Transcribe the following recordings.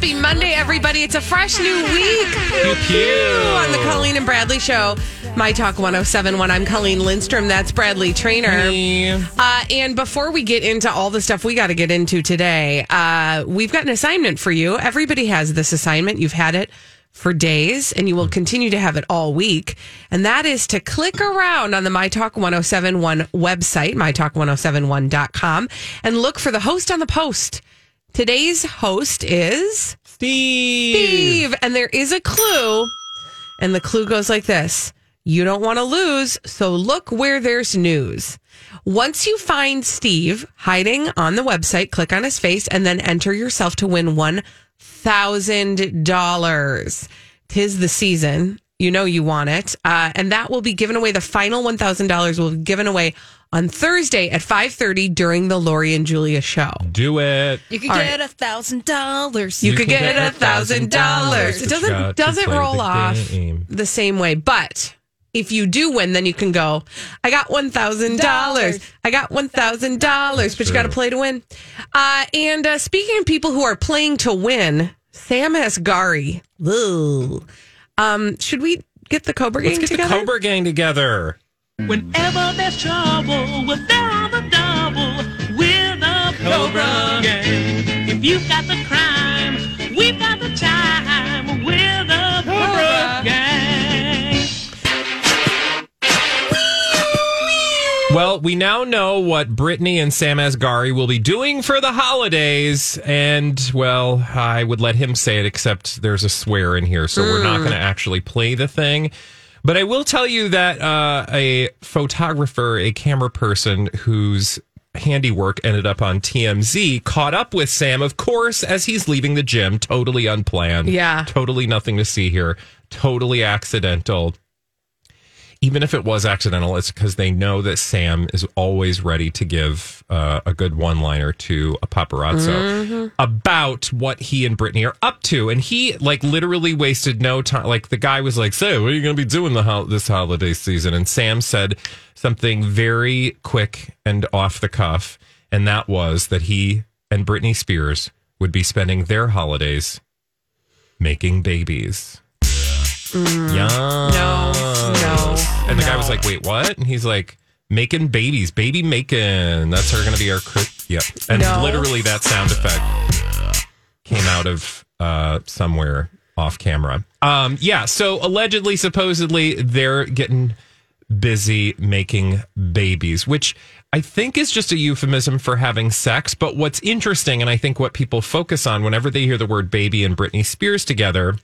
Happy Monday, everybody. It's a fresh new week. Pew, pew. On the Colleen and Bradley Show. My Talk 1071. I'm Colleen Lindstrom. That's Bradley Traynor. Uh, and before we get into all the stuff we got to get into today, uh, we've got an assignment for you. Everybody has this assignment. You've had it for days and you will continue to have it all week. And that is to click around on the My Talk 1071 website, mytalk1071.com, and look for the host on the post. Today's host is Steve. Steve. And there is a clue. And the clue goes like this You don't want to lose, so look where there's news. Once you find Steve hiding on the website, click on his face and then enter yourself to win $1,000. Tis the season. You know you want it. Uh, and that will be given away. The final $1,000 will be given away on Thursday at 5.30 during the Lori and Julia show. Do it. You could All get a thousand dollars. You, could get a thousand dollars. It doesn't doesn't roll the off game. the same way, but if you do win, then you can go. I got one thousand dollars. I got one thousand dollars, but you got to play to win. Uh, and uh, speaking of people who are playing to win, Sam Asghari. Ugh. Um, should we get the Cobra gang? Let's gang get together? the Cobra Gang together. Whenever there's trouble, we're there on the double. We're the Cobra Gang. If you've got the crime, Well, we now know what Britney and Sam Asghari will be doing for the holidays. And, well, I would let him say it, except there's a swear in here. So we're not going to actually play the thing. But I will tell you that uh, a photographer, a camera person whose handiwork ended up on TMZ caught up with Sam, of course, as he's leaving the gym, totally unplanned. Yeah. Totally nothing to see here, totally accidental even if it was accidental, it's because they know that Sam is always ready to give uh, a good one liner to a paparazzo about what he and Britney are up to. And he, like, literally wasted no time. Like, the guy was like, So, what are you going to be doing the ho- this holiday season? And Sam said something very quick and off the cuff. And that was that he and Britney Spears would be spending their holidays making babies. Yeah. No, no, And the guy was like, "Wait, what?" And he's like, "Making babies, baby making. That's her going to be our cri- yep." And No. literally, that sound effect came out of uh, somewhere off camera. Um, yeah. So allegedly, supposedly, they're getting busy making babies, which I think is just a euphemism for having sex. But what's interesting, and I think what people focus on whenever they hear the word baby and Britney Spears together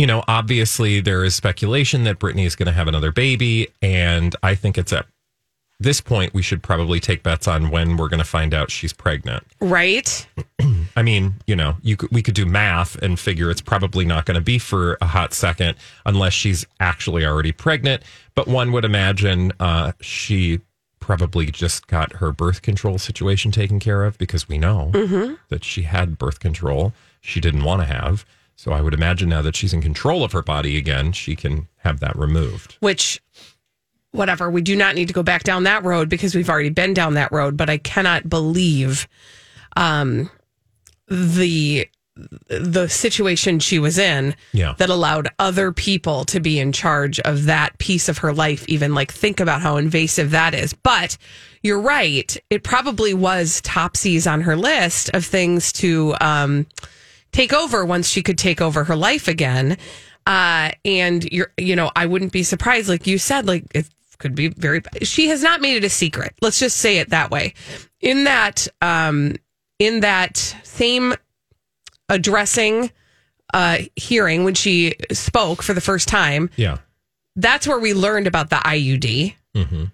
you know, obviously there is speculation that Britney is going to have another baby, and I think it's at this point we should probably take bets on when we're going to find out she's pregnant. right? I mean, you know, you could, we could do math and figure it's probably not going to be for a hot second unless she's actually already pregnant. But one would imagine uh, she probably just got her birth control situation taken care of because we know that she had birth control she didn't want to have. So I would imagine now that she's in control of her body again, she can have that removed. which whatever we do not need to go back down that road because we've already been down that road but i cannot believe um the the situation she was in Yeah. that allowed other people to be in charge of that piece of her life even like think about how invasive that is but you're right it probably was topsies on her list of things to um take over once she could take over her life again. Uh, and you're, you know, I wouldn't be surprised, like you said, like it could be very. She has not made it a secret. Let's just say it that way. In that, um, in that same addressing uh, hearing when she spoke for the first time, Yeah. that's where we learned about the IUD. Mm-hmm.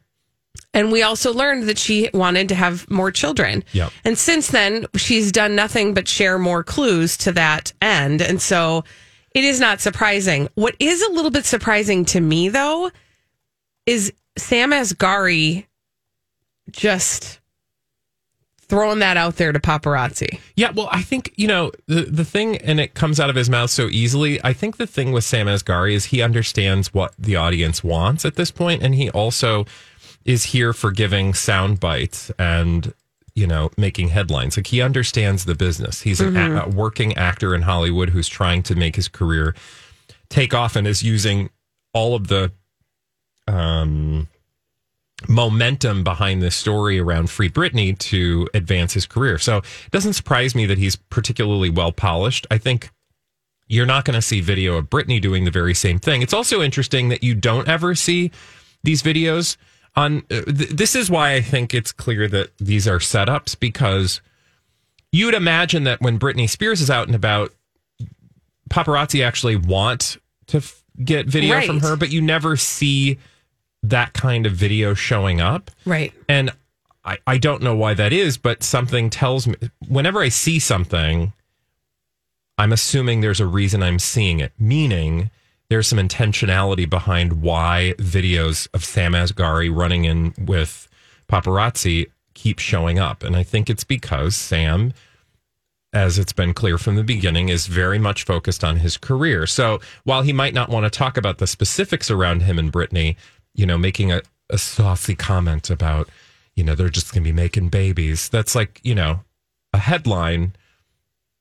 And we also learned that she wanted to have more children. Yep. And since then, she's done nothing but share more clues to that end. And so it is not surprising. What is a little bit surprising to me, though, is Sam Asghari just throwing that out there to paparazzi. Yeah, well, I think you know the the thing, and it comes out of his mouth so easily. I think the thing with Sam Asghari is he understands what the audience wants at this point, and he also is here for giving sound bites and you know making headlines. Like he understands the business. He's an a, a working actor in Hollywood who's trying to make his career take off and is using all of the um momentum behind this story around Free Britney to advance his career. So it doesn't surprise me that he's particularly well polished. I think you're not going to see video of Britney doing the very same thing. It's also interesting that you don't ever see these videos on. Uh, th- this is why I think it's clear that these are setups because you'd imagine that when Britney Spears is out and about, paparazzi actually want to f- get video from her, but you never see that kind of video showing up. Right. And I, I don't know why that is, but something tells me whenever I see something, I'm assuming there's a reason I'm seeing it, meaning there's some intentionality behind why videos of Sam Asghari running in with paparazzi keep showing up. And I think it's because Sam, as it's been clear from the beginning, is very much focused on his career. So while he might not want to talk about the specifics around him and Britney, you know, making a, a saucy comment about, you know, they're just going to be making babies, that's like, you know, a headline,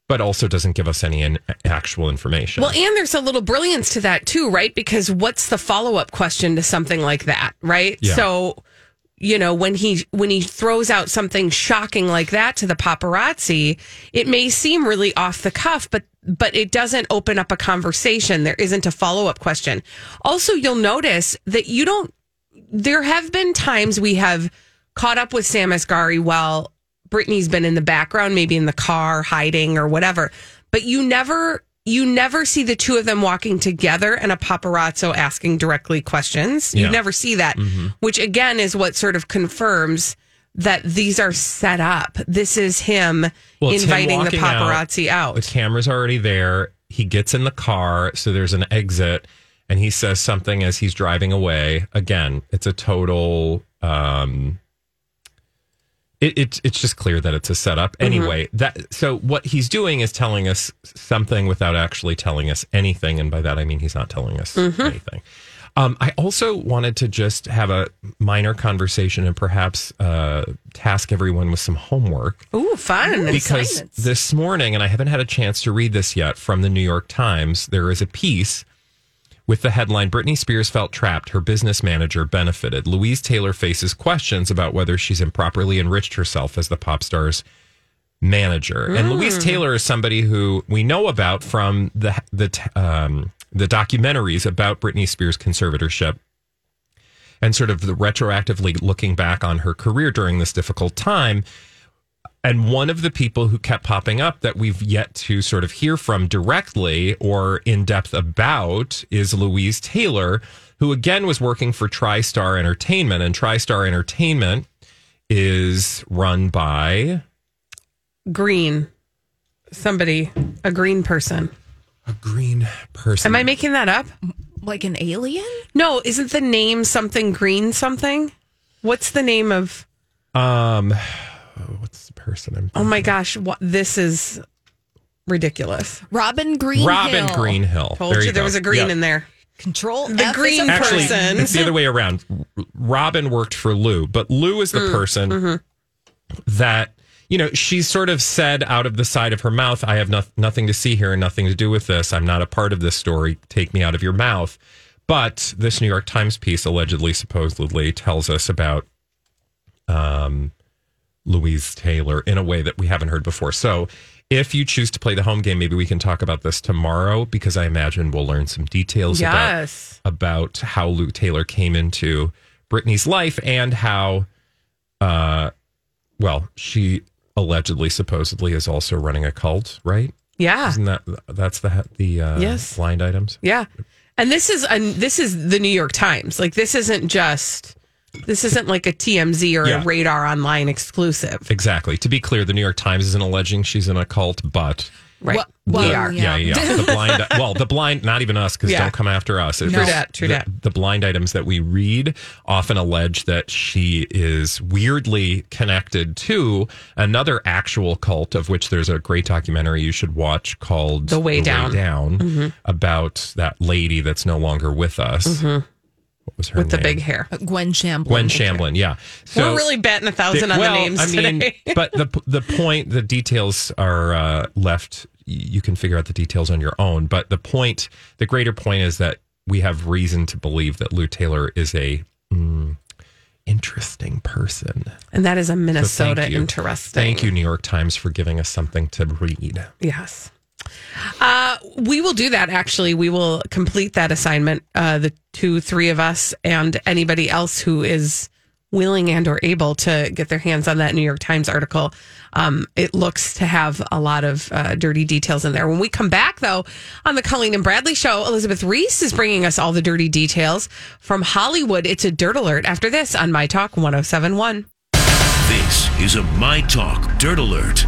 but also doesn't give us any in, actual information. Well, and there's a little brilliance to that too, right? Because what's the follow up question to something like that, right? Yeah. So, you know, when he when he throws out something shocking like that to the paparazzi, it may seem really off the cuff, but but it doesn't open up a conversation. There isn't a follow up question. Also, you'll notice that you don't. There have been times we have caught up with Sam Asghari while Britney's been in the background, maybe in the car hiding or whatever. But you never you never see the two of them walking together and a paparazzo asking directly questions. You never see that, which again is what sort of confirms that these are set up. This is him Well, it's him inviting the walking out. paparazzi out. The camera's already there. He gets in the car, so there's an exit, and he says something as he's driving away. Again, it's a total. Um, it, it it's just clear that it's a setup. Anyway, that so what he's doing is telling us something without actually telling us anything, and by that I mean he's not telling us anything. Um, I also wanted to just have a minor conversation and perhaps uh, task everyone with some homework Ooh, fun. because assignments. this morning, and I haven't had a chance to read this yet from the New York Times, there is a piece with the headline Britney Spears felt trapped, her business manager benefited. Louise Taylor faces questions about whether she's improperly enriched herself as the pop star's manager. And Louise Taylor is somebody who we know about from the the um, the documentaries about Britney Spears' conservatorship and sort of the retroactively looking back on her career during this difficult time. And one of the people who kept popping up that we've yet to sort of hear from directly or in depth about is Louise Taylor, who again was working for TriStar Entertainment. And TriStar Entertainment is run by green. Somebody, a green person. a green person. Am I making that up? Like an alien? No, isn't the name something green something? What's the name of? Um, what's the person? I'm Oh my gosh, what this is ridiculous. Robin Greenhill. Robin Greenhill. Told There you, there was a green Yep. in there. Control The F green is Actually, person. it's the other way around. Robin worked for Lou, but Lou is the Mm, person mm-hmm. that you know she's sort of said out of the side of her mouth, "I have no- nothing to see here and nothing to do with this. I'm not a part of this story. Take me out of your mouth." But this New York Times piece allegedly, supposedly, tells us about um, Louise Taylor in a way that we haven't heard before. So if you choose to play the home game, maybe we can talk about this tomorrow because I imagine we'll learn some details Yes. about about how Luke Taylor came into Britney's life and how, uh, well, she allegedly, supposedly, is also running a cult, right? Yeah. Isn't that that's the the uh, Yes. blind items? Yeah. And this is and this is the New York Times. Like this isn't just this isn't like a TMZ or Yeah. a Radar Online exclusive. Exactly. To be clear, the New York Times isn't alleging she's in a cult, but Right. Well- we are. yeah, yeah. The blind, well, the blind, not even us, because Yeah. don't come after us. It's True just dat, true the, dat. the blind items that we read often allege that she is weirdly connected to another actual cult, of which there's a great documentary you should watch called The Way Down. Mm-hmm. about that lady that's no longer with us. What was her With the big hair. Gwen Shamblin. Gwen Shamblin, yeah. So We're really batting a thousand on well, the names I mean, today. but the the point, the details are uh, left. You can figure out the details on your own. But the point, the greater point, is that we have reason to believe that Lou Taylor is a mm, interesting person. and that is a So Minnesota thank interesting. Thank you, New York Times, for giving us something to read. Yes. Uh, we will do that actually. We will complete that assignment, uh, the two, three of us, and anybody else who is willing and or able to get their hands on that New York Times article. Um, it looks to have a lot of uh, dirty details in there. When we come back, though, on the Colleen and Bradley show, Elizabeth Reese is bringing us all the dirty details from Hollywood. It's a dirt alert after this on My Talk 1071. This is a My Talk Dirt Alert.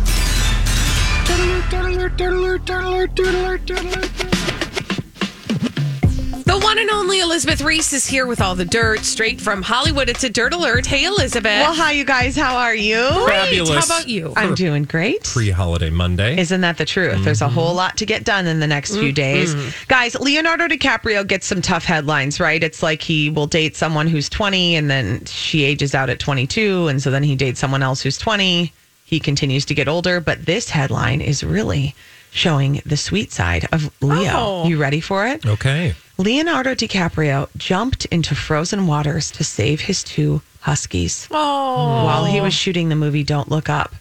The one and only Elizabeth Reese is here with all the dirt straight from Hollywood. It's a dirt alert. Hey, Elizabeth. Well, hi, you guys. How are you? Fabulous. How about you? I'm doing great. Pre-holiday Monday. Isn't that the truth? There's a whole Mm-hmm. lot to get done in the next few days. Guys, Leonardo DiCaprio gets some tough headlines, right? It's like he will date someone who's 20 and then she ages out at 22. And so then he dates someone else who's 20. He continues to get older. But this headline is really showing the sweet side of Leo. Oh. You ready for it? okay. Leonardo DiCaprio jumped into frozen waters to save his two huskies oh, while he was shooting the movie Don't Look Up.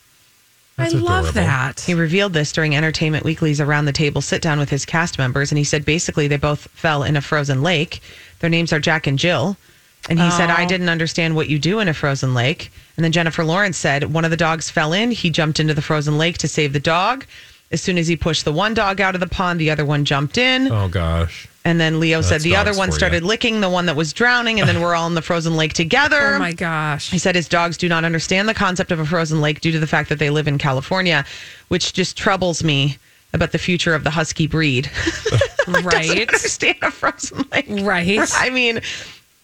I That's love that. He revealed this during Entertainment Weekly's Around the Table sit down with his cast members. And he said basically they both fell in a frozen lake. Their names are Jack and Jill. And he said, I oh. didn't understand what you do in a frozen lake. And then Jennifer Lawrence said, one of the dogs fell in. He jumped into the frozen lake to save the dog. As soon as he pushed the one dog out of the pond, the other one jumped in. Oh gosh. And then Leo said the other one started you. licking the one that was drowning. And then we're all in the frozen lake together. oh my gosh. He said his dogs do not understand the concept of a frozen lake due to the fact that they live in California, which just troubles me about the future of the husky breed. right. understand a frozen lake. Right. I mean,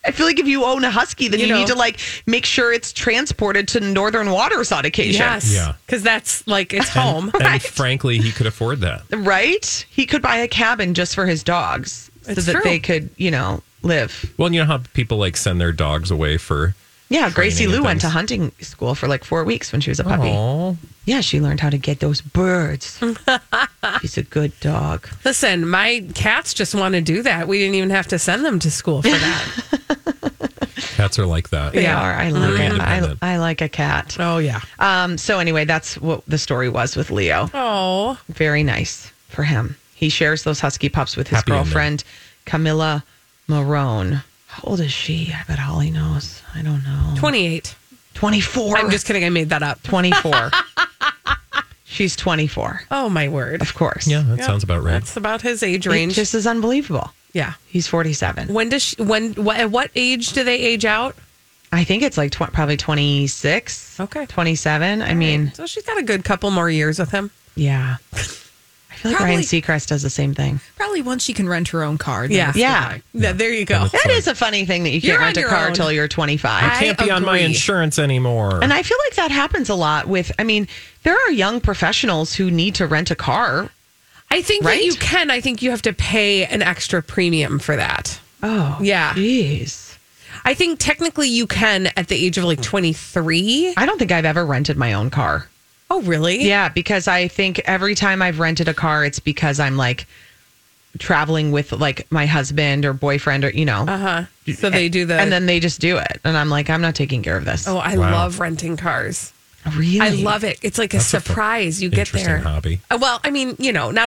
I feel like if you own a husky, then You you, know. need to like make sure it's transported to northern waters on occasion. Yes. Yeah. Because that's like it's home. And frankly, he could afford that. Right? He could buy a cabin just for his dogs so It's that true. they could, you know, live. Well, you know how people like send their dogs away for. Yeah, Gracie Lou went to hunting school for like four weeks when she was a puppy. Oh, Yeah, she learned how to get those birds. She's a good dog. Listen, my cats just want to do that. We didn't even have to send them to school for that. cats are like that. They Yeah. are. I Very like I, independent. I like a cat. oh yeah. Um, so anyway, that's what the story was with Leo. Oh. Very nice for him. He shares those husky pups with his Happy girlfriend, Camila Morrone. How old is she? I bet Holly knows. I don't know. 28. 24. I'm just kidding. I made that up. 24. She's 24, Oh my word. of course. Yeah, that Yep. sounds about right. That's about his age It range. just is unbelievable. yeah. He's 47. When does she, when what at what age do they age out? I think it's like tw- probably 26. Okay. 27. I mean, So she's got a good couple more years with him. yeah. I feel like Probably- Ryan Seacrest does the same thing. Probably once she can rent her own car. Yeah. Yeah. goodbye. Yeah, there you go. That is a funny thing that you can't on rent a car until you're 25. I Can't be on my insurance anymore. and I feel like that happens a lot with, I mean, there are young professionals who need to rent a car. I think that you can. I think you have to pay an extra premium for that. Oh, Yeah. Jeez. I think technically you can at the age of like 23. I don't think I've ever rented my own car. Oh, really? Yeah, because I think every time I've rented a car, it's because I'm like traveling with like my husband or boyfriend or, you know. Uh huh. So they do the. and then they just do it. And I'm like, I'm not taking care of this. oh, I Wow. love renting cars. Really? I love it. It's like a That's a fun- surprise. you get interesting there. hobby. Uh, Well, I mean, you know, not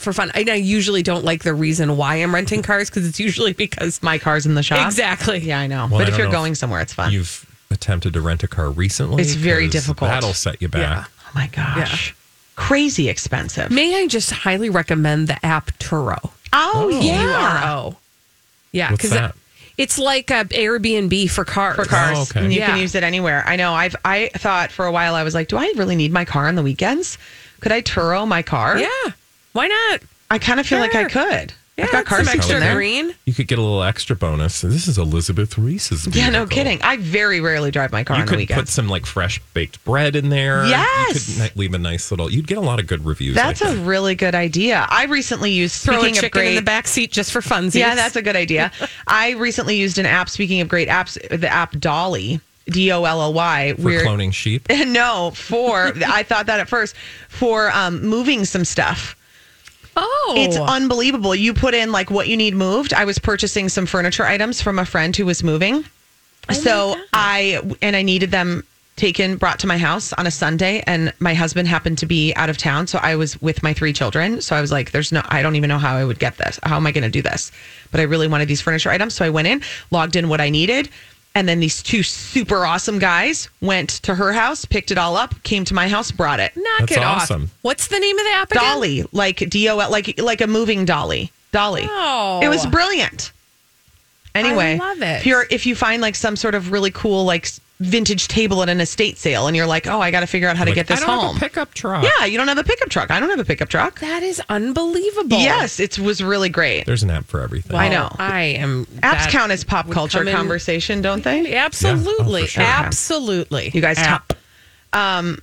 For fun. I, I usually don't like the reason why I'm renting cars because it's usually because My car's in the shop. exactly. Yeah, I know. Well, I but if you're know if going somewhere, it's fun. You've attempted to rent a car recently. It's very difficult. That'll set you back. oh my gosh. Crazy expensive. May I just highly recommend the app Turo? Oh, oh. yeah. T-U-R-O. Yeah, What's that? it's like a Airbnb for cars. for cars. Oh, okay. And you Yeah. can use it anywhere. I know. I've I thought for a while I was like, do I really need my car on the weekends? Could I Turo my car? Yeah, why not? I kind of feel like I Sure. could. Yeah, I've got car some seats extra in there. green. You could get a little extra bonus. This is Elizabeth Reese's. Yeah, no vehicle. kidding. I very rarely drive my car You on the could weekends. put some like fresh baked bread in there. Yes. You could ni- leave a nice little. You'd get a lot of good reviews. That's a think. really good idea. I recently used Turo speaking a of chicken great in the back seat just for funsies. Yeah, that's a good idea. I recently used an app. Speaking of great apps, the app Dolly, D O L L Y. for where- cloning sheep. no, for I thought that at first for um, moving some stuff. Oh, It's unbelievable. You put in like what you need moved. I was purchasing some furniture items from a friend who was moving. Oh so I and I needed them taken brought to my house on a Sunday and my husband happened to be out of town so I was with my three children so I was like there's no I don't even know how I would get this how am I going to do this but I really wanted these furniture items so I went in logged in what I needed and then these two super awesome guys went to her house picked it all up came to my house brought it knock That's it awesome. off. What's the name of the app again? dolly like D O L like like a moving dolly dolly Oh. it was brilliant. Anyway, I love it. If you're if you find like some sort of really cool like s- vintage table at an estate sale, and you're like, oh, I got to figure out how to get this I don't home. Have a pickup truck. yeah, you don't have a pickup truck. I don't have a pickup truck. That is unbelievable. Yes, it was really great. There's an app for everything. I know. I am. Apps count as pop culture in- conversation, don't they? Absolutely, Yeah, oh, sure. absolutely. You guys, App. um,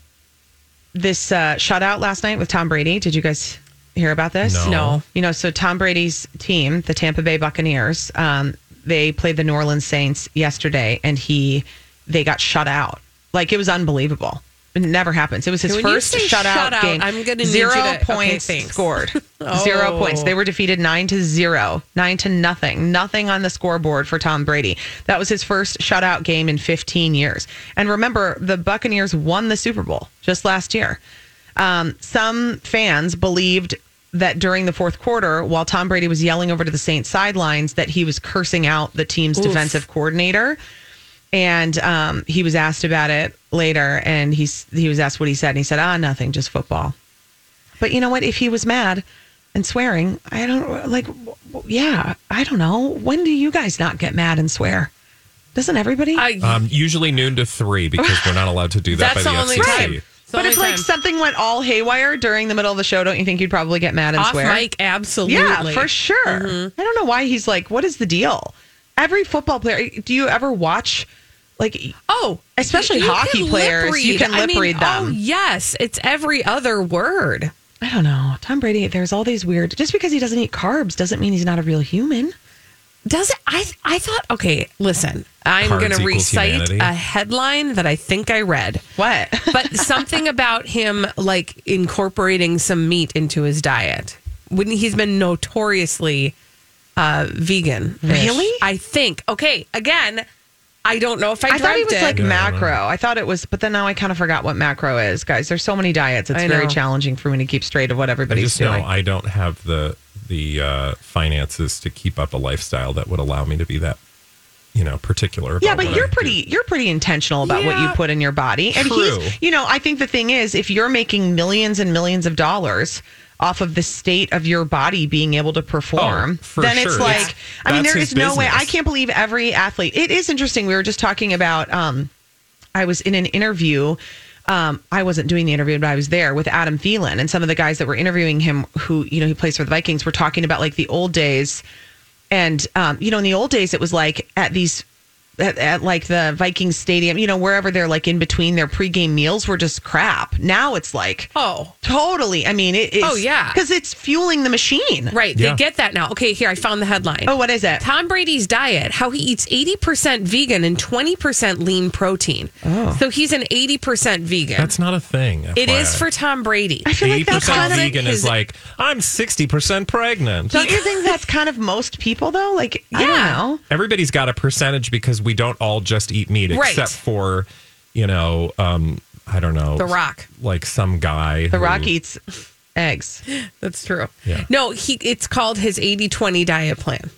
this uh, shutout last night with Tom Brady. Did you guys hear about this? No. No. You know, so Tom Brady's team, the Tampa Bay Buccaneers, um, they played the New Orleans Saints yesterday, and he they got shut out. Like it was unbelievable. It never happens. It was his When first shutout shutout, game. I'm gonna need zero you to- points thanks. scored. Zero Oh. points. They were defeated nine to zero, nine to nothing, nothing on the scoreboard for Tom Brady. That was his first shutout game in 15 years. And remember, the Buccaneers won the Super Bowl just last year. Um, some fans believed that during the fourth quarter, while Tom Brady was yelling over to the Saints sidelines, that he was cursing out the team's defensive coordinator. And um, he was asked about it later, and he's he was asked what he said, and he said, "Ah, nothing, just football." But you know what? If he was mad and swearing, I don't like. w- w- Yeah, I don't know. When do you guys not get mad and swear? Doesn't everybody? I, Um, usually noon to three because we're not allowed to do that That's by the the, only FCC. time. It's but only if like something went all haywire during the middle of the show, don't you think you'd probably get mad and off swear? mic, absolutely. Yeah, for sure. Mm-hmm. I don't know why he's like, what is the deal? Every football player, do you ever watch like Oh, Especially you hockey players, lip you read. can I lip mean, read them. Oh, yes, it's every other word. I don't know. Tom Brady, there's all these weird just because he doesn't eat carbs doesn't mean he's not a real human. Does it? I I thought. Okay, listen. I'm going to recite humanity. a headline that I think I read, What? but something about him like incorporating some meat into his diet. When he's been notoriously uh, vegan. Really? I think. Okay, again, I don't know if I, I thought he dreamt was it. like Yeah, I don't macro. I thought it was, but then now I kind of forgot what macro is, guys. There's so many diets. It's I very know. challenging for me to keep straight of what I everybody's just know doing. I don't have the the uh, finances to keep up a lifestyle that would allow me to be that you know, particular. Yeah, but what you're I do. pretty you're pretty intentional about what you put in your body. And True. he's you know, I think the thing is if you're making millions and millions of dollars off of the state of your body being able to perform, Oh, then it's sure. like It's- I mean there is no way. I can't believe every athlete. It is interesting. We were just talking about um I was in an interview um, I wasn't doing the interview, but I was there with Adam Thielen and some of the guys that were interviewing him, who you know he plays for the Vikings, were talking about like the old days, and um, you know in the old days it was like at these. At, at like the Vikings stadium, you know, wherever they're like in between their pregame meals were just crap. Now it's like, Oh. totally. I mean, it is. Oh, yeah. because it's fueling the machine. Right. Yeah. They get that now. Okay, here, I found the headline. Oh, what is it? Tom Brady's diet, how he eats 80% vegan and 20% lean protein. Oh. So he's an 80% vegan. That's not a thing. it is for Tom Brady. I feel like Eighty that's percent kind of vegan his- is like I'm sixty percent pregnant. Don't you think that's kind of most people though? Like, I don't Yeah. know. Everybody's got a percentage because we don't all just eat meat, Right. except for you know, um, I don't know, The Rock. like some guy. The who- Rock eats eggs. That's true. Yeah. No, he it's called his 80-20 diet plan.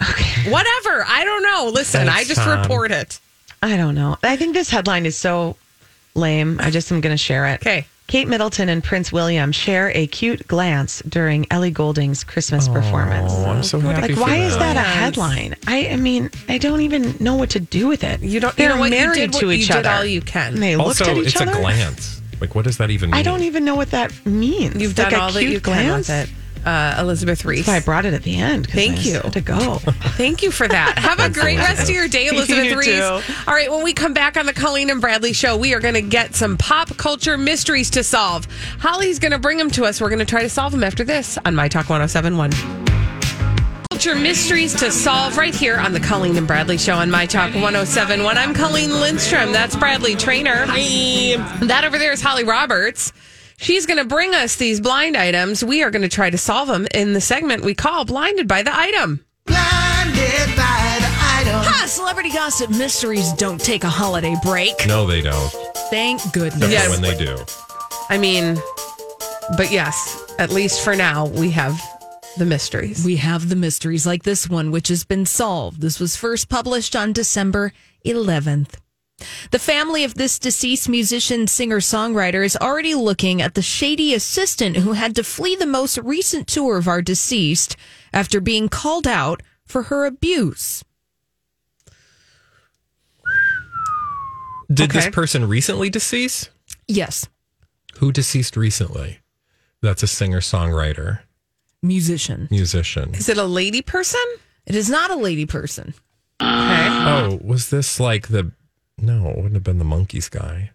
Okay. Whatever. I don't know. Listen, Thanks, I just Tom. report it. I don't know. I think this headline is so lame. I just am going to share it. Okay. Kate Middleton and Prince William share a cute glance during Ellie Goulding's Christmas oh, performance. Oh, I'm so happy. Like, for why is that a headline? I, I mean, I don't even know what to do with it. You don't They're you know what? married you did what to each you other. did all you can. And they looked Also, at each it's other. a glance. Like, what does that even mean? I don't even know what that means. You've like done a all that cute you glance. can with it. Uh, Elizabeth Reese. That's why I brought it at the end. Thank I you. To go. Thank you for that. Have a great rest of your day, Elizabeth You Reese. too. All right, when we come back on the Colleen and Bradley show, we are going to get some pop culture mysteries to solve. Holly's going to bring them to us. We're going to try to solve them after this on My Talk 1071. Culture mysteries to solve right here on the Colleen and Bradley show on My Talk 1071. I'm Colleen Lindstrom. That's Bradley Traynor. Hi. That over there is Holly Roberts. She's going to bring us these blind items. We are going to try to solve them in the segment we call Blinded by the Item. Blinded by the Item. Ha! Celebrity gossip mysteries don't take a holiday break. No, they don't. Thank Except goodness. Yes. when they do. I mean, but yes, at least for now, we have the mysteries. We have the mysteries like this one, which has been solved. This was first published on December 11th. The family of this deceased musician, singer, songwriter is already looking at the shady assistant who had to flee the most recent tour of our deceased after being called out for her abuse. Did Okay. this person recently decease? Yes, Who deceased recently? That's a singer songwriter, musician. musician. Is it a lady person? It is not a lady person. Okay. Oh, was this like the? No, it wouldn't have been the Monkees guy.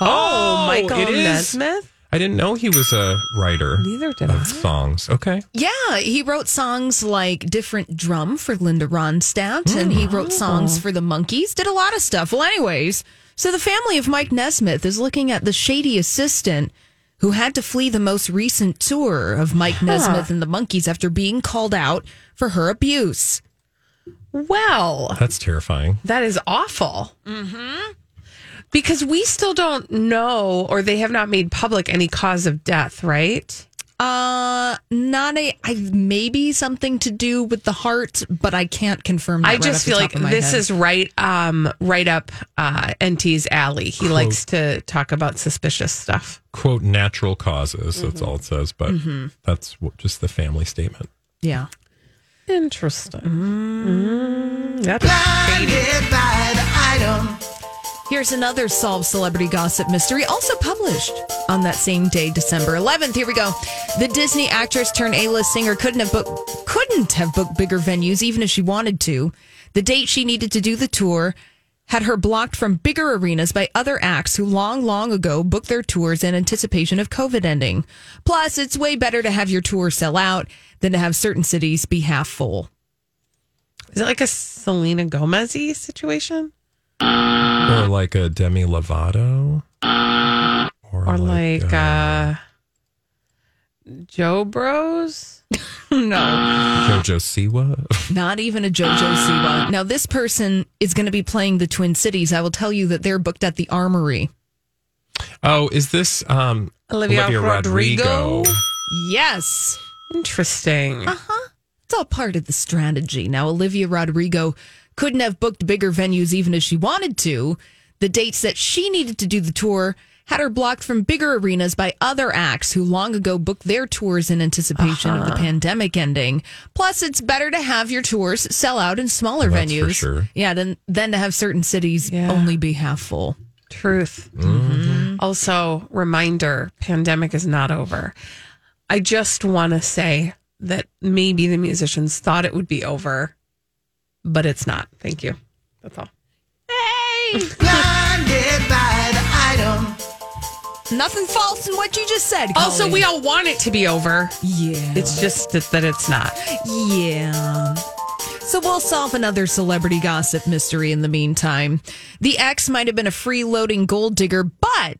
Oh, oh Michael it is. Nesmith? I didn't know he was a writer. Neither did of I. songs. Okay. Yeah, he wrote songs like Different Drum for Linda Ronstadt, and he hmm. wrote songs oh. for the Monkees, did a lot of stuff. Well, anyways, so the family of Mike Nesmith is looking at the shady assistant who had to flee the most recent tour of Mike Nesmith and the Monkees after being called out for her abuse. Well, That's terrifying. that is awful. Mm-hmm. Because we still don't know, or they have not made public any cause of death, right? Uh, not a, I, maybe something to do with the heart, but I can't confirm that. I right just off the feel top like this head. is right, um, right up uh, Enty's alley. He likes to talk about suspicious stuff. Quote natural causes. That's all it says, but that's just the family statement. yeah. Interesting. Mm, that's Here's another solved celebrity gossip mystery, also published on that same day, December 11th. Here we go. The Disney actress turned A-list singer couldn't have booked couldn't have booked bigger venues even if she wanted to. The date she needed to do the tour had her blocked from bigger arenas by other acts who long, long ago booked their tours in anticipation of COVID ending. Plus, it's way better to have your tour sell out than to have certain cities be half full. Is it like a Selena Gomez situation? Or like a Demi Lovato. Or, Or like uh, Jo Bros? no. Jojo Siwa. Not even a JoJo Siwa. Now, this person is going to be playing the Twin Cities. I will tell you that they're booked at the Armory. Oh, is this um Olivia Rodrigo? Yes. Interesting. Uh huh. It's all part of the strategy. Now, Olivia Rodrigo couldn't have booked bigger venues even if she wanted to. The dates that she needed to do the tour had her blocked from bigger arenas by other acts who long ago booked their tours in anticipation of the pandemic ending. Plus, it's better to have your tours sell out in smaller That's for venues. sure. Yeah, than, than to have certain cities only be half full. Truth. Mm-hmm. Also, reminder pandemic is not over. I just want to say that maybe the musicians thought it would be over, but it's not. Thank you. That's all. Nothing false in what you just said. Also, Colleen. we all want it to be over. Yeah. It's just that, that it's not. Yeah. So we'll solve another celebrity gossip mystery in the meantime. The ex might have been a freeloading gold digger, but,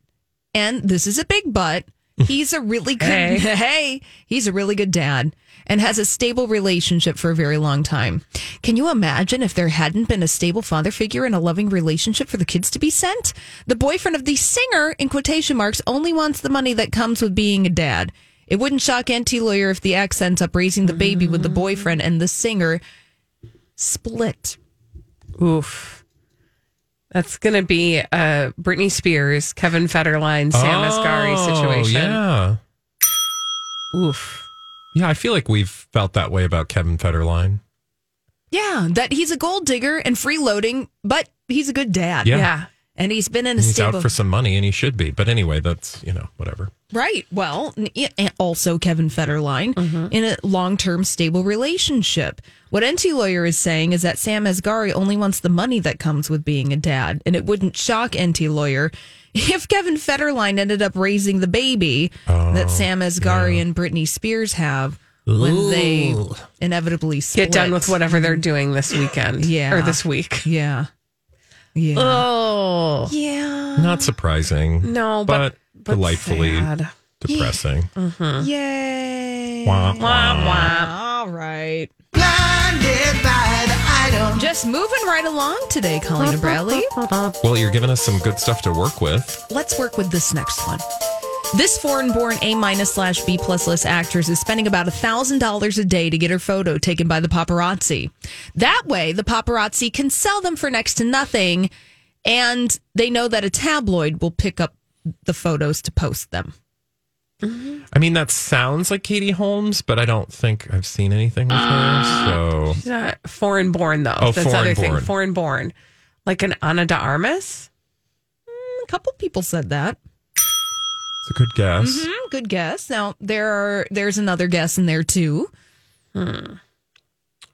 and this is a big but, he's a really good, Hey. hey, he's a really good dad and has a stable relationship for a very long time. Can you imagine if there hadn't been a stable father figure and a loving relationship for the kids to be sent? The boyfriend of the singer, in quotation marks, only wants the money that comes with being a dad. It wouldn't shock Enty Lawyer if the ex ends up raising the baby with the mm-hmm. boyfriend and the singer split. Oof. That's going to be a Britney Spears, Kevin Federline, Sam Asghari Oh, situation. Yeah. Oof. Yeah, I feel like we've felt that way about Kevin Federline. Yeah, that he's a gold digger and freeloading, but he's a good dad. Yeah. Yeah. And he's been in a He's stable. out for some money and he should be. But anyway, that's, you know, whatever. Right. Well, n- yeah, and also Kevin Federline Mm-hmm. in a long term stable relationship. What Enty Lawyer is saying is that Sam Asghari only wants the money that comes with being a dad. And it wouldn't shock Enty Lawyer if Kevin Federline ended up raising the baby that oh, Sam Asghari and Britney Spears have when they inevitably split. Get done with whatever they're doing this weekend. Yeah. Or this week. Yeah. Yeah. Oh. yeah. Not surprising. No, but, but delightfully sad. depressing. Mm-hmm. Yay. Wah, wah. All right. Just moving right along today, Colleen and Bradley. Well, you're giving us some good stuff to work with. Let's work with this next one. This foreign born A minus slash B plus list actress is spending about $1,000 a day to get her photo taken by the paparazzi. That way, the paparazzi can sell them for next to nothing, and they know that a tabloid will pick up the photos to post them. I mean, that sounds like Katie Holmes, but I don't think I've seen anything with her. So She's not foreign born, though. Oh, That's the other born. thing. Foreign born. Like an Ana de Armas? A couple people said that. it's a good guess. Hmm, good guess. Now there are there's another guess in there too.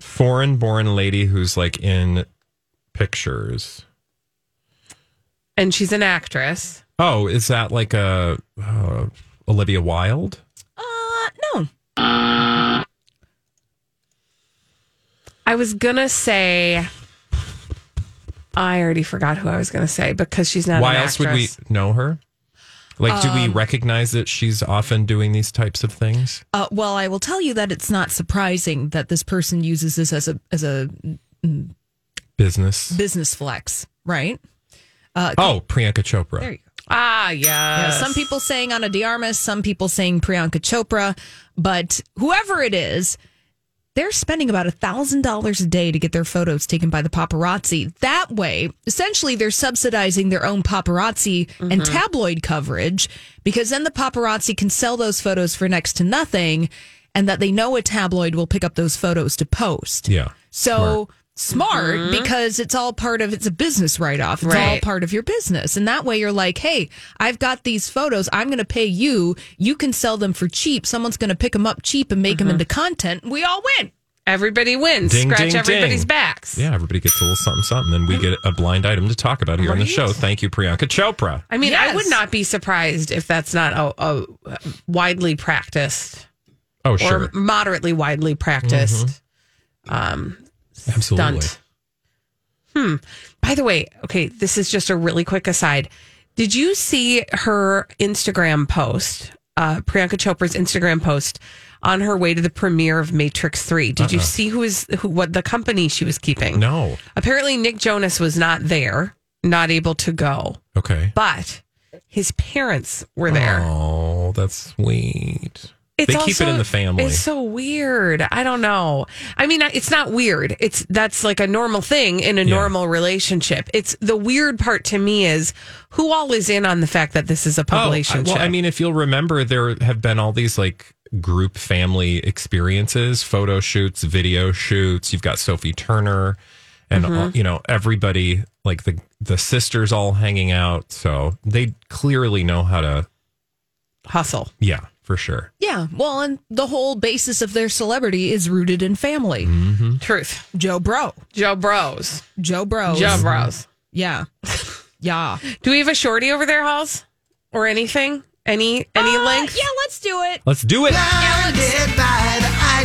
Foreign born lady who's like in pictures. And she's an actress. Oh, is that like a uh, Olivia Wilde? Uh no. I was going to say. I already forgot who I was going to say because she's not Why an else would we know her? Like, do Um, we recognize that she's often doing these types of things? Uh, well, I will tell you that it's not surprising that this person uses this as a as a Business. business flex, right? Uh, Oh, Priyanka Chopra. there you go. Ah, yeah. Yeah, some people saying Ana de Armas, some people saying Priyanka Chopra, but whoever it is, they're spending about a thousand dollars a day to get their photos taken by the paparazzi. That way, essentially, they're subsidizing their own paparazzi and tabloid coverage because then the paparazzi can sell those photos for next to nothing, and that they know a tabloid will pick up those photos to post. Yeah. So smart, Mm-hmm. because it's all part of it's a business write off. It's all part of your business. And that way you're like, hey, I've got these photos. I'm going to pay you. You can sell them for cheap. Someone's going to pick them up cheap and make them mm-hmm. into content. We all win. Everybody wins. Ding, Scratch ding, everybody's ding. backs. Yeah, everybody gets a little something, something. Then we get a blind item to talk about here on the show. Thank you, Priyanka Chopra. I mean, I would not be surprised if that's not a, a widely practiced Oh, or sure. moderately widely practiced mm-hmm. um, Absolutely. stunt. Hmm. By the way, okay, this is just a really quick aside. Did you see her Instagram post, uh, Priyanka Chopra's Instagram post on her way to the premiere of Matrix Three? Did you see who is who? What the company she was keeping? No. Apparently, Nick Jonas was not there, not able to go, Okay. but his parents were there. Oh, that's sweet. It's they keep it in the family. It's so weird. I don't know. I mean, it's not weird. It's that's like a normal thing in a Yeah. normal relationship. It's the weird part to me is who all is in on the fact that this is a Oh, population well. I mean, if you'll remember, there have been all these like group family experiences, photo shoots, video shoots. You've got Sophie Turner, and Mm-hmm. all, you know everybody, like the the sisters, all hanging out. So they clearly know how to. hustle. Yeah, for sure. Yeah. Well, and the whole basis of their celebrity is rooted in family. Truth. Jo Bro. Jo Bros. Jo Bros. Jo Bros. Yeah. Yeah. Do we have a shorty over there, Halls? Or anything? Any any Uh, length? Yeah, let's do it. Let's do it.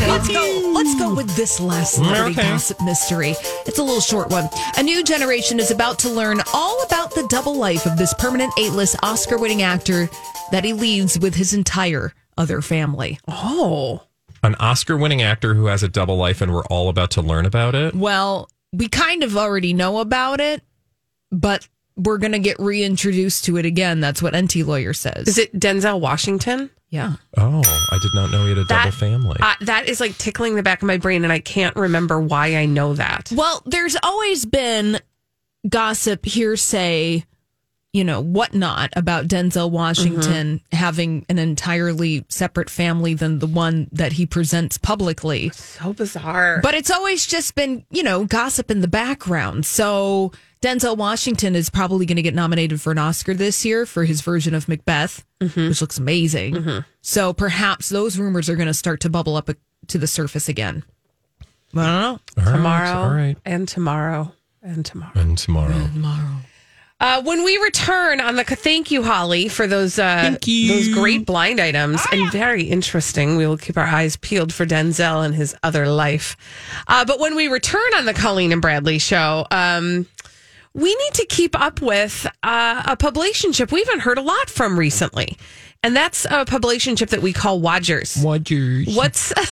Let's go. Let's go with this last mm, celebrity Okay. gossip mystery. It's a little short one. A new generation is about to learn all about the double life of this permanent A-list Oscar-winning actor that he leads with his entire other family. Oh. An Oscar-winning actor who has a double life, and we're all about to learn about it. Well, we kind of already know about it, but we're going to get reintroduced to it again. That's what Enty Lawyer says. Is it Denzel Washington? Yeah. Oh, I did not know he had a double family. Uh, that is like tickling the back of my brain, and I can't remember why I know that. Well, there's always been gossip, hearsay, you know, whatnot about Denzel Washington mm-hmm. having an entirely separate family than the one that he presents publicly. So bizarre. But it's always just been, you know, gossip in the background. So Denzel Washington is probably going to get nominated for an Oscar this year for his version of Macbeth, mm-hmm. which looks amazing. Mm-hmm. So perhaps those rumors are going to start to bubble up uh, to the surface again. I don't know. All right, tomorrow all right, and tomorrow and tomorrow. and tomorrow. Uh, when we return on the thank you, Holly, for those uh, those great blind items and very interesting. We will keep our eyes peeled for Denzel and his other life. Uh, but when we return on the Colleen and Bradley show, um, we need to keep up with uh, a publicationship we haven't heard a lot from recently, and that's a publicationship that we call Wodgers. Wodgers. What's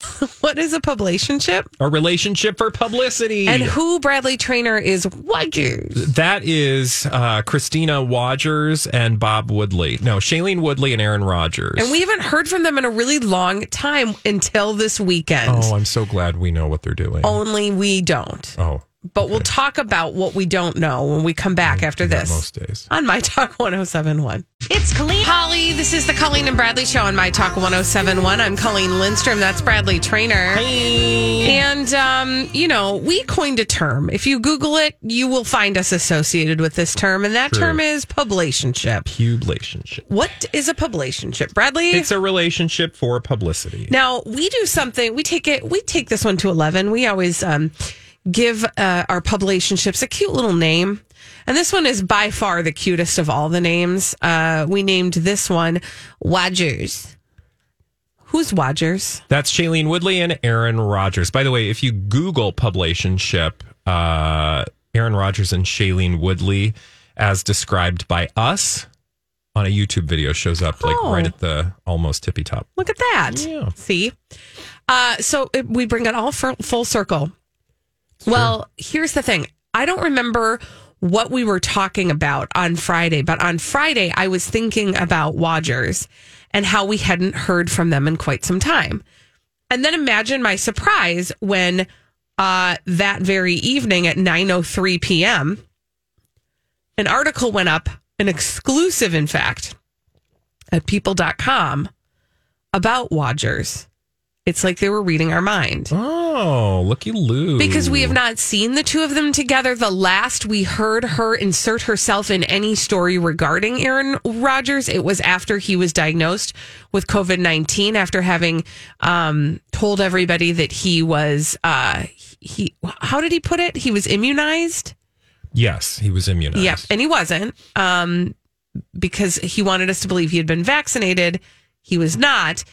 what is a publicationship? A relationship for publicity. And who Bradley Traynor is Wodgers? That is uh, Christina Wodgers and Bob Woodley. No, Shailene Woodley and Aaron Rodgers. And we haven't heard from them in a really long time until this weekend. Oh, I'm so glad we know what they're doing. Only we don't. Oh, But we'll talk about what we don't know when we come back after this. most days. On My Talk 1071. It's Colleen. Holly, this is the Colleen and Bradley show on My Talk 1071. I'm Colleen Lindstrom. That's Bradley Traynor. Hey. And, um, you know, we coined a term. If you Google it, you will find us associated with this term, and that True. term is publationship. Publicationship. What is a publationship, Bradley? It's a relationship for publicity. Now we do something. We take it. We take this one to eleven. We always um, give uh, our publicationships a cute little name, and this one is by far the cutest of all the names. Uh, we named this one Wodgers. Who's Wodgers? That's Shailene Woodley and Aaron Rodgers. By the way, if you Google publicationship, uh, Aaron Rodgers and Shailene Woodley, as described by us on a YouTube video, shows up like Oh. right at the almost tippy top. Look at that. Yeah. See, uh, so it, we bring it all full, full circle. Well, here's the thing. I don't remember what we were talking about on Friday, but on Friday I was thinking about Wodgers and how we hadn't heard from them in quite some time. And then imagine my surprise when uh, that very evening at 9:03 p.m. an article went up, an exclusive in fact, at people.com about Wodgers. It's like they were reading our mind. Oh, looky Lou. Because we have not seen the two of them together. The last we heard her insert herself in any story regarding Aaron Rodgers, it was after he was diagnosed with COVID 19, after having um, told everybody that he was, uh, he, how did he put it? He was immunized. Yes, he was immunized. Yep. And he wasn't um, because he wanted us to believe he had been vaccinated. He was not.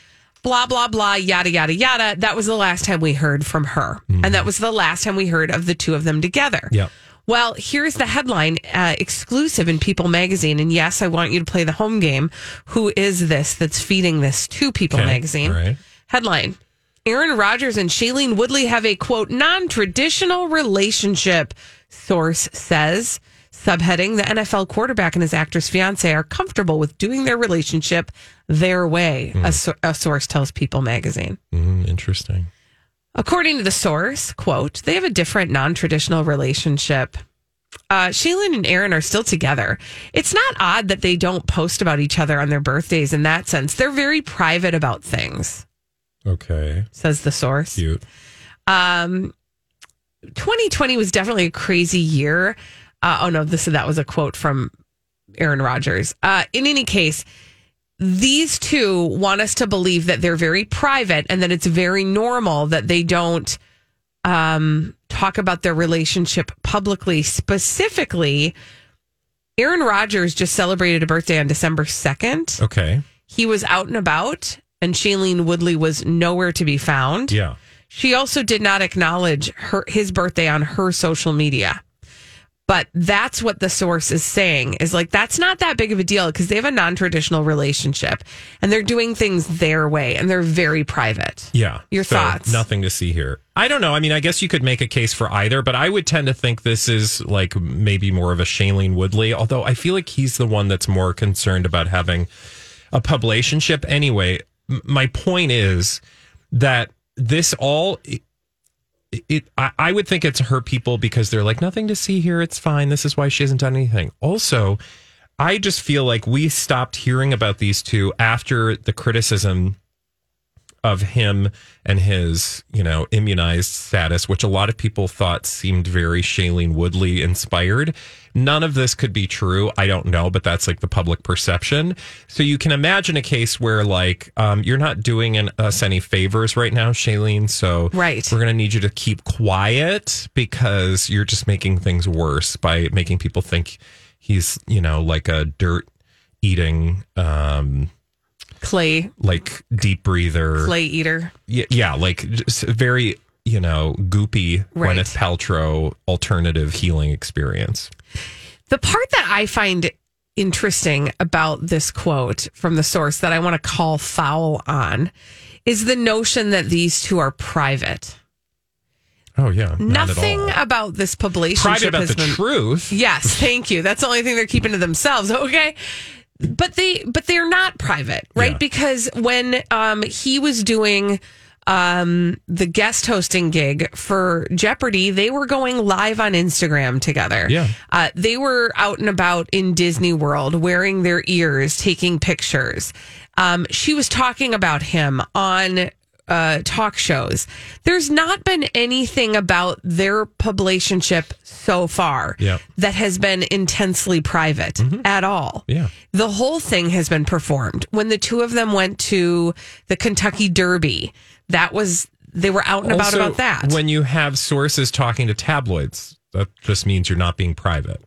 Blah, blah, blah, yada, yada, yada. That was the last time we heard from her. And that was the last time we heard of the two of them together. Yep. Well, here's the headline uh, exclusive in People magazine. And yes, I want you to play the home game. Who is this that's feeding this to People Okay, magazine? right. Headline Aaron Rodgers and Shailene Woodley have a quote, non traditional relationship, source says. Subheading The NFL quarterback and his actress fiance are comfortable with doing their relationship their way, a, so- a source tells People magazine. Mm, interesting. According to the source, quote, they have a different non traditional relationship. Uh, Shailene and Aaron are still together. It's not odd that they don't post about each other on their birthdays in that sense. They're very private about things, Okay. says the source. Cute. Um, 2020 was definitely a crazy year. Uh, oh no, this that was a quote from Aaron Rodgers. Uh, in any case, these two want us to believe that they're very private and that it's very normal that they don't um, talk about their relationship publicly. Specifically, Aaron Rodgers just celebrated a birthday on December 2nd. Okay. He was out and about, and Shailene Woodley was nowhere to be found. Yeah. She also did not acknowledge her his birthday on her social media. But that's what the source is saying is like that's not that big of a deal because they have a non-traditional relationship and they're doing things their way and they're very private. Yeah. Your So, thoughts? Nothing to see here. I don't know. I mean, I guess you could make a case for either, but I would tend to think this is like maybe more of a Shailene Woodley, although I feel like he's the one that's more concerned about having a publicationship. Anyway, my point is that this all. It, I, I would think it's her people because they're like nothing to see here. It's fine. This is why she hasn't done anything. Also i just feel like we stopped hearing about these two after the criticism of him and his, you know, immunized status, which a lot of people thought seemed very Shailene Woodley inspired. None of this could be true. I don't know, but that's like the public perception. So you can imagine a case where, like, um, you're not doing an, us any favors right now, Shailene. So Right. we're going to need you to keep quiet because you're just making things worse by making people think he's, you know, like a dirt eating, um, Clay like deep breather. clay eater. Yeah, yeah, like just very, you know, goopy Right. Gwyneth Paltrow alternative healing experience. The part that I find interesting about this quote from the source that I want to call foul on is the notion that these two are private. Oh yeah, not Nothing all. about this publication private about the been, truth. Yes, thank you. That's the only thing they're keeping to themselves. Okay. But they but they're not private, right? Yeah. Because when um he was doing um the guest hosting gig for Jeopardy, they were going live on Instagram together. Yeah. Uh, they were out and about in Disney World wearing their ears, taking pictures. Um, she was talking about him on uh, talk shows. There's not been anything about their publicationship so far Yeah. that has been intensely private at all. Yeah. The whole thing has been performed. When the two of them went to the Kentucky Derby, that was they were out and about Also, about that. When you have sources talking to tabloids, that just means you're not being private.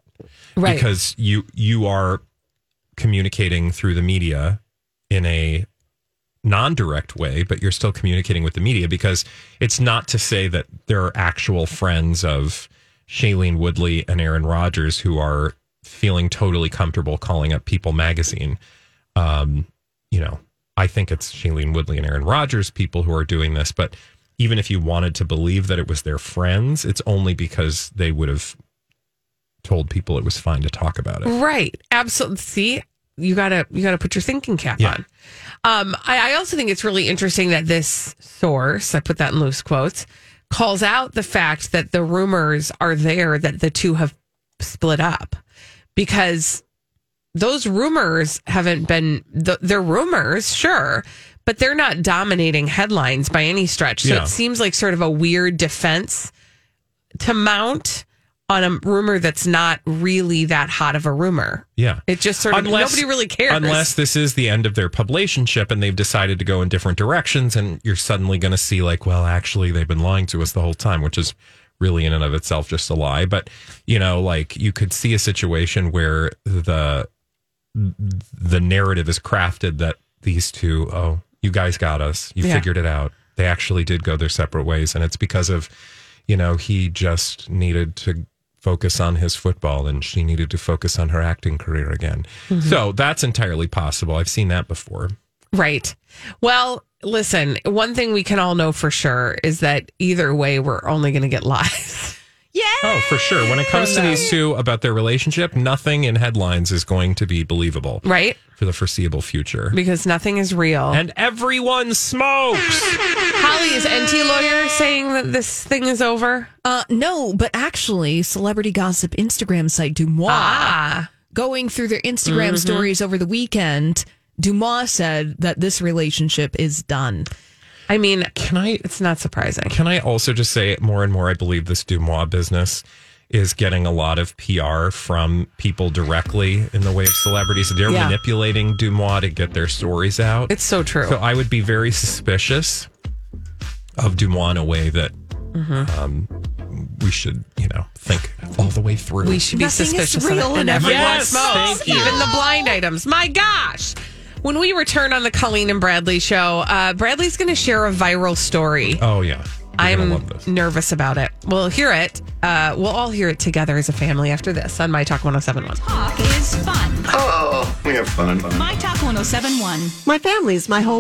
right. Because you you are communicating through the media in a non-direct way, but you're still communicating with the media because it's not to say that there are actual friends of Shailene Woodley and Aaron Rodgers who are feeling totally comfortable calling up People magazine. Um, you know, I think it's Shailene Woodley and Aaron Rodgers people who are doing this, but even if you wanted to believe that it was their friends, it's only because they would have told people it was fine to talk about it. Right. Absolutely. See, you gotta you gotta put your thinking cap Yeah. on. Um, I, I also think it's really interesting that this source, I put that in loose quotes, calls out the fact that the rumors are there that the two have split up because those rumors haven't been th- they're rumors, sure, but they're not dominating headlines by any stretch. So Yeah. it seems like sort of a weird defense to mount on a rumor that's not really that hot of a rumor. Yeah. It just sort of nobody really cares. Unless this is the end of their publicationship and they've decided to go in different directions, and you're suddenly going to see, like, well, actually, they've been lying to us the whole time, which is really in and of itself just a lie. But, you know, like you could see a situation where the the narrative is crafted that these two, oh, you guys got us. You Yeah. figured it out. They actually did go their separate ways. And it's because of, you know, he just needed to focus on his football and she needed to focus on her acting career again. Mm-hmm. So that's entirely possible. I've seen that before. Right. Well, listen, one thing we can all know for sure is that either way, we're only going to get lies. Oh, for sure. When it comes to these two about their relationship, nothing in headlines is going to be believable right? for the foreseeable future. Because nothing is real. And everyone smokes. Holly, is Enty lawyer saying that this thing is over? Uh, no, but actually, celebrity gossip Instagram site DeuxMoi, Ah. going through their Instagram stories over the weekend, DeuxMoi said that this relationship is done. I mean, Can I it's not surprising. Can I also just say more and more? I believe this DeuxMoi business is getting a lot of PR from people directly in the way of celebrities. They're Yeah. manipulating DeuxMoi to get their stories out. It's so true. so I would be very suspicious of DeuxMoi in a way that Mm-hmm. um, we should, you know, think all the way through. we should be Nothing is suspicious of real it. and And everyone Yes, smokes, thank you. even the blind items. My gosh. When we return on the Colleen and Bradley show, uh, Bradley's going to share a viral story. oh yeah, You're I'm nervous about it. We'll hear it. Uh, we'll all hear it together as a family after this on My Talk 1071. Talk is fun. Oh, we have fun. My Talk 1071. My family's my whole